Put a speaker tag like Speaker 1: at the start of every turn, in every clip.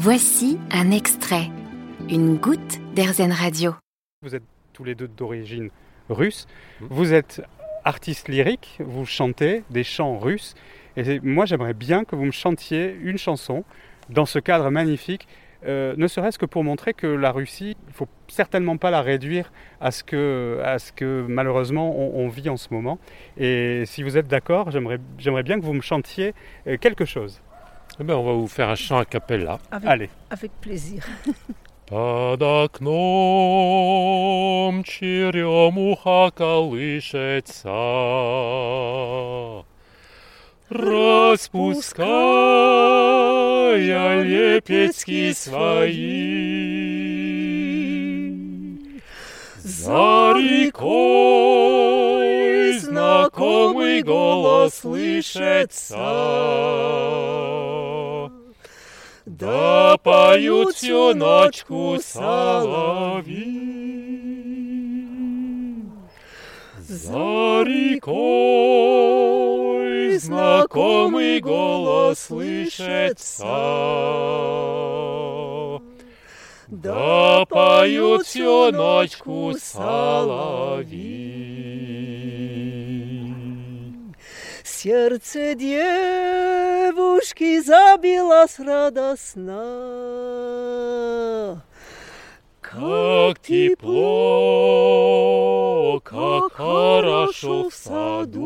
Speaker 1: Voici un extrait, une goutte d'Airzen Radio.
Speaker 2: Vous êtes tous les deux d'origine russe. Vous êtes artiste lyrique, vous chantez des chants russes. Et moi, j'aimerais bien que vous me chantiez une chanson dans ce cadre magnifique, euh, ne serait-ce que pour montrer que la Russie, il ne faut certainement pas la réduire à ce que, à ce que malheureusement on, on vit en ce moment. Et si vous êtes d'accord, j'aimerais j'aimerais bien que vous me chantiez euh, quelque chose.
Speaker 3: Eh ben, on va vous faire un chant a cappella.
Speaker 4: Avec,
Speaker 2: Allez.
Speaker 4: avec plaisir.
Speaker 3: Под окном черемуха колышется, Распуская лепестки свои. За рекой знакомый голос слышится. Да поют всю ночку соловьи. За рекой знакомый голос слышится. Да поют всю ночку соловьи.
Speaker 4: Сердце девушки забилось радостно.
Speaker 3: Как тепло, как хорошо в саду.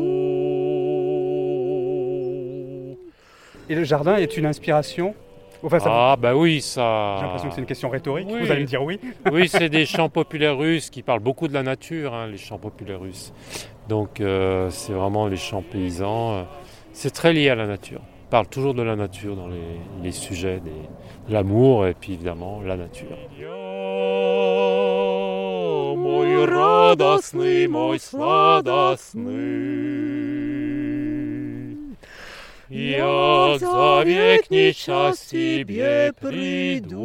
Speaker 2: Et le jardin est une inspiration Enfin, ça-
Speaker 3: Ah bah oui, ça.
Speaker 2: J'ai l'impression que c'est une question rhétorique.
Speaker 3: Oui.
Speaker 2: Vous allez me dire oui.
Speaker 3: Oui, c'est des chants populaires russes qui parlent beaucoup de la nature, hein, les chants populaires russes. Donc euh, c'est vraiment les chants paysans. euh, C'est très lié à la nature. On parle toujours de la nature dans les, les sujets des- de l'amour et puis évidemment la nature. Мой радостный, мой сладостный, Я за век час тебе приду.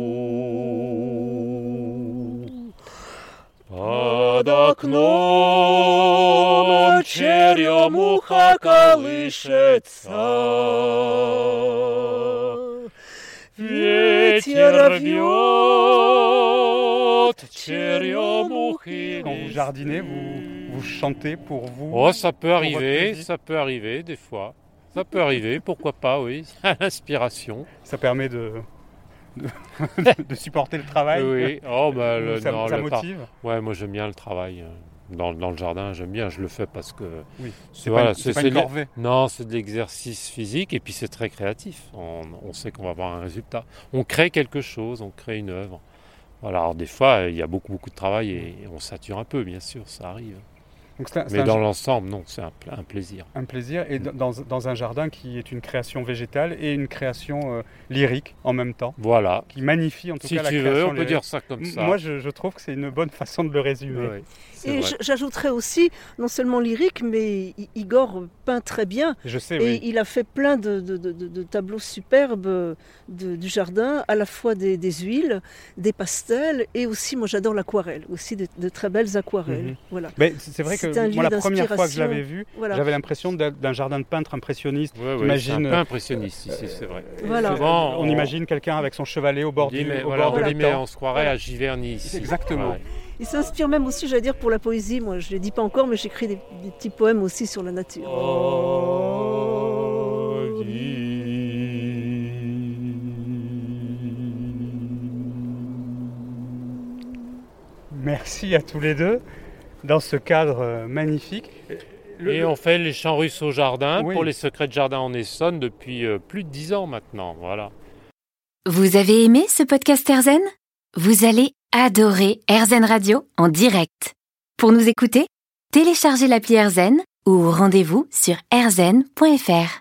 Speaker 3: Под окном черемуха колышется. Ветер рвет черемухи.
Speaker 2: Quand vous jardinez, vous, vous chantez pour vous.
Speaker 3: Oh, ça peut
Speaker 2: votre
Speaker 3: arriver,
Speaker 2: plaisir.
Speaker 3: ça peut arriver des fois. Ça peut arriver, pourquoi pas, oui, à l'inspiration.
Speaker 2: Ça permet de, de, de supporter le travail.
Speaker 3: Oui, oh bah le,
Speaker 2: ça,
Speaker 3: non,
Speaker 2: ça
Speaker 3: le par-
Speaker 2: motive.
Speaker 3: Ouais, moi j'aime bien le travail euh, dans, dans le jardin, j'aime bien, je le fais parce que
Speaker 2: Oui.
Speaker 3: c'est voilà,
Speaker 2: pas, une- corvée.
Speaker 3: non, c'est de l'exercice physique et puis c'est très créatif. On, on sait qu'on va avoir un résultat. On crée quelque chose, on crée une œuvre. Voilà, alors des fois il y a beaucoup beaucoup de travail et on sature un peu, bien sûr, ça arrive.
Speaker 2: Donc
Speaker 3: Mais
Speaker 2: un-
Speaker 3: dans l'ensemble, non, c'est un, pla- un plaisir.
Speaker 2: un plaisir. Et dans, dans un jardin qui est une création végétale et une création euh, lyrique en même temps,
Speaker 3: Voilà.
Speaker 2: qui magnifie en tout
Speaker 3: Si
Speaker 2: cas la
Speaker 3: tu veux,
Speaker 2: création
Speaker 3: on peut dire ça comme ça.
Speaker 2: Moi, je, je trouve que c'est une bonne façon de le résumer.
Speaker 3: Oui,
Speaker 4: Et j'ajouterais aussi, non seulement lyrique, mais Igor peint très bien.
Speaker 2: Je sais,
Speaker 4: Et
Speaker 2: oui.
Speaker 4: il a fait plein de, de- de- de- de tableaux superbes de- du jardin, à la fois des, des huiles, des pastels, et aussi, moi j'adore l'aquarelle, aussi de, de très belles aquarelles.
Speaker 2: Mhm.
Speaker 4: Voilà.
Speaker 2: Mais c'est vrai que Moi, la première fois que je l'avais vu,
Speaker 4: voilà.
Speaker 2: j'avais l'impression d'un jardin de peintre impressionniste.
Speaker 3: Ouais, ouais,
Speaker 2: J'imagine,
Speaker 3: c'est un peu
Speaker 2: euh,
Speaker 3: impressionniste ici, c'est vrai.
Speaker 4: Voilà.
Speaker 3: Souvent,
Speaker 2: on, imagine quelqu'un avec son chevalet au bord du au
Speaker 3: voilà,
Speaker 2: bord
Speaker 3: on,
Speaker 2: de l'étang.
Speaker 3: on se croirait à Giverny ici.
Speaker 2: Exactement.
Speaker 3: Ouais.
Speaker 4: Il s'inspire même aussi, j'allais dire, pour la poésie. Moi, je ne le dis pas encore, mais j'écris des, des petits poèmes aussi sur la nature.
Speaker 2: Merci à tous les deux dans ce cadre euh, magnifique. Le-
Speaker 3: Et
Speaker 2: le-
Speaker 3: on fait les chants russes au jardin
Speaker 2: Oui.
Speaker 3: pour les secrets de jardin en Essonne depuis euh, plus de 10 ans maintenant. Voilà.
Speaker 1: Vous avez aimé ce podcast Airzen? Vous allez adorer Airzen Radio en direct. Pour nous écouter, téléchargez l'appli Airzen ou rendez-vous sur airzen.fr.